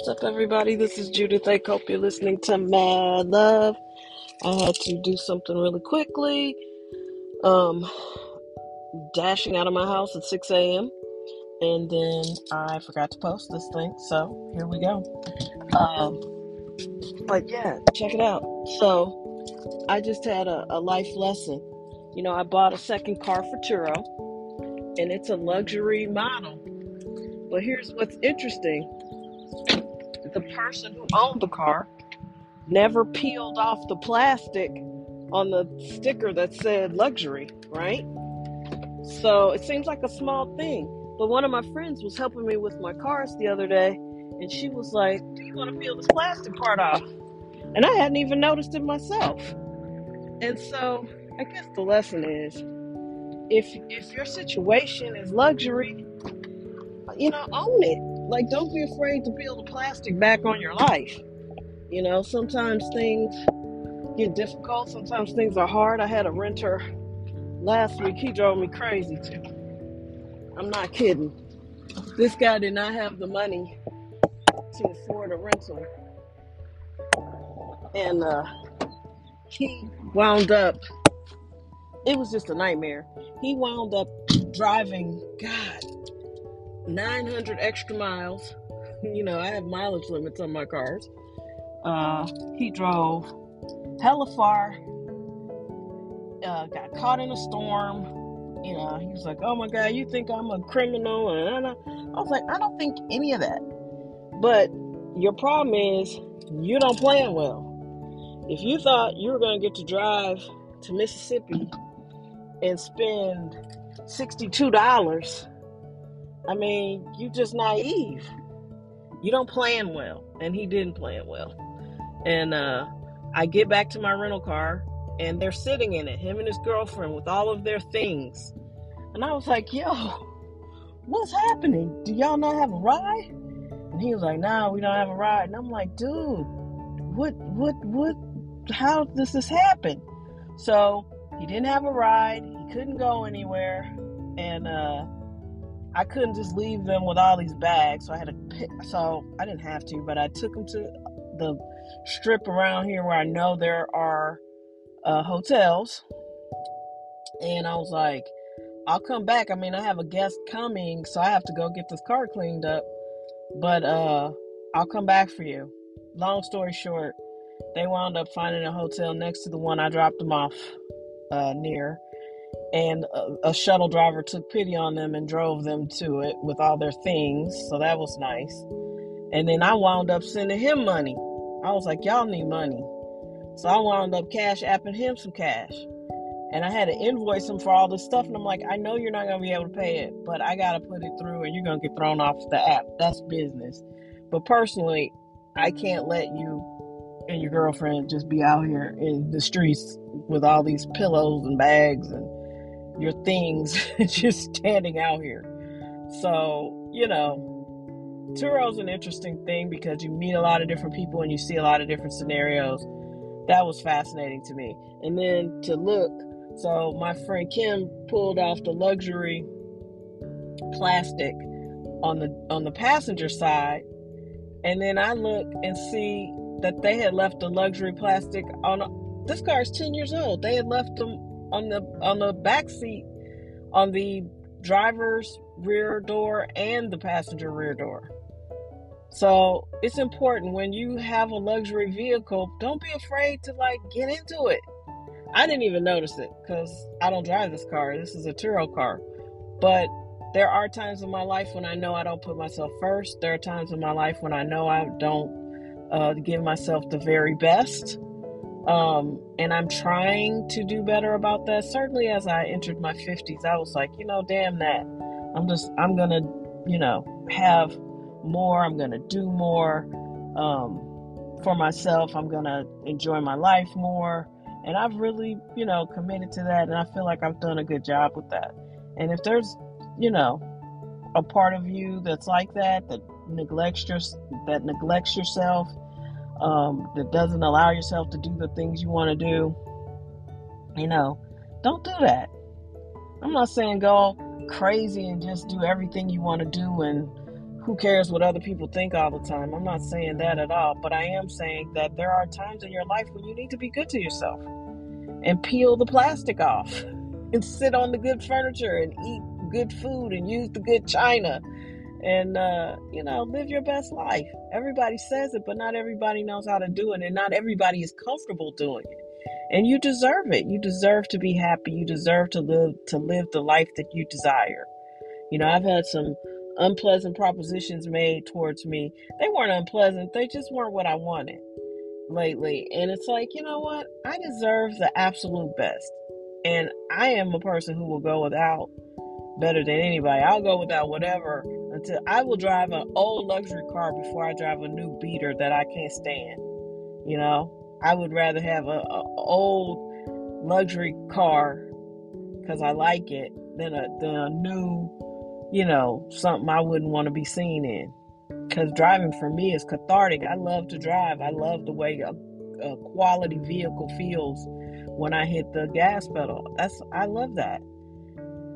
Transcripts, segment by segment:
What's up, everybody? This is Judith. I hope you're listening to Mad Love. I had to do something really quickly. Um, dashing out of my house at 6 a.m. And then I forgot to post this thing, so here we go. Um, but yeah, check it out. So I just had a, a life lesson. You know, I bought a second car for Turo, and it's a luxury model. But here's what's interesting the person who owned the car never peeled off the plastic on the sticker that said luxury, right? So it seems like a small thing. But one of my friends was helping me with my cars the other day, and she was like, Do you want to peel this plastic part off? And I hadn't even noticed it myself. And so I guess the lesson is if if your situation is luxury, you know, own it. Like don't be afraid to peel the plastic back on your life. You know, sometimes things get difficult, sometimes things are hard. I had a renter last week, he drove me crazy too. I'm not kidding. This guy did not have the money to afford a rental. And uh, he wound up, it was just a nightmare. He wound up driving, God, 900 extra miles. You know, I have mileage limits on my cars. Uh, he drove hella far, uh, got caught in a storm. You know, he was like, "Oh my God, you think I'm a criminal?" And I, was like, "I don't think any of that." But your problem is you don't plan well. If you thought you were going to get to drive to Mississippi and spend sixty-two dollars, I mean, you just naive. You don't plan well, and he didn't plan well. And uh, I get back to my rental car, and they're sitting in it, him and his girlfriend, with all of their things. And I was like, "Yo, what's happening? Do y'all not have a ride?" And he was like, "Nah, we don't have a ride." And I'm like, "Dude, what, what, what? How does this happen?" So he didn't have a ride. He couldn't go anywhere, and uh, I couldn't just leave them with all these bags. So I had to pick. So I didn't have to, but I took them to the strip around here where I know there are uh, hotels, and I was like, "I'll come back." I mean, I have a guest coming, so I have to go get this car cleaned up. But uh, I'll come back for you. Long story short, they wound up finding a hotel next to the one I dropped them off uh, near, and a, a shuttle driver took pity on them and drove them to it with all their things. So that was nice. And then I wound up sending him money. I was like, y'all need money. So I wound up cash apping him some cash. And I had to invoice him for all this stuff. And I'm like, I know you're not going to be able to pay it, but I got to put it through and you're going to get thrown off the app. That's business. But personally, I can't let you and your girlfriend just be out here in the streets with all these pillows and bags and your things just standing out here. So, you know, Turo's an interesting thing because you meet a lot of different people and you see a lot of different scenarios. That was fascinating to me. And then to look, so my friend Kim pulled off the luxury plastic on the on the passenger side, and then I look and see that they had left the luxury plastic on this car is 10 years old. They had left them on the on the back seat on the driver's rear door and the passenger rear door. So it's important when you have a luxury vehicle, don't be afraid to like get into it. I didn't even notice it because I don't drive this car. This is a Turo car. But there are times in my life when I know I don't put myself first. There are times in my life when I know I don't uh, give myself the very best. Um, and I'm trying to do better about that. Certainly, as I entered my 50s, I was like, you know, damn that. I'm just, I'm going to, you know, have more. I'm going to do more um, for myself. I'm going to enjoy my life more. And I've really, you know, committed to that. And I feel like I've done a good job with that. And if there's, you know, a part of you that's like that, that neglects your, that neglects yourself, um, that doesn't allow yourself to do the things you want to do, you know, don't do that. I'm not saying go crazy and just do everything you want to do and who cares what other people think all the time? I'm not saying that at all, but I am saying that there are times in your life when you need to be good to yourself and peel the plastic off and sit on the good furniture and eat good food and use the good china and uh, you know live your best life. Everybody says it but not everybody knows how to do it and not everybody is comfortable doing it. And you deserve it. You deserve to be happy. You deserve to live to live the life that you desire. You know i've had some unpleasant propositions made towards me. They weren't unpleasant. They just weren't what i wanted lately. And it's like you know what? I deserve the absolute best. And i am a person who will go without better than anybody. I'll go without whatever until I will drive an old luxury car before I drive a new beater that I can't stand. You know, I would rather have a, a old luxury car because I like it than a than a new, you know, something I wouldn't want to be seen in. Because driving for me is cathartic. I love to drive. I love the way a, a quality vehicle feels when I hit the gas pedal. That's I love that.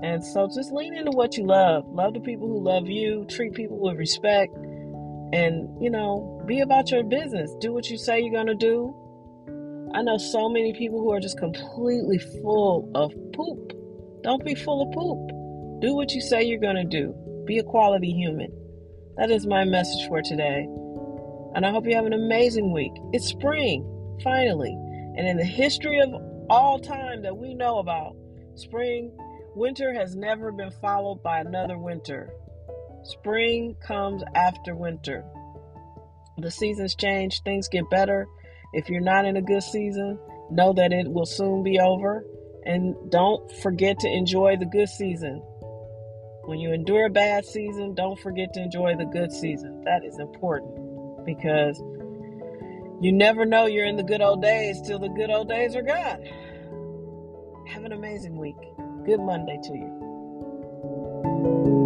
And so just lean into what you love. Love the people who love you, treat people with respect, and, you know, be about your business. Do what you say you're going to do. I know so many people who are just completely full of poop. Don't be full of poop. Do what you say you're going to do. Be a quality human. That is my message for today. And I hope you have an amazing week. It's spring, finally. And in the history of all time that we know about, spring Winter has never been followed by another winter. Spring comes after winter. The seasons change, things get better. If you're not in a good season, know that it will soon be over. And don't forget to enjoy the good season. When you endure a bad season, don't forget to enjoy the good season. That is important because you never know you're in the good old days till the good old days are gone. Have an amazing week. Good Monday to you.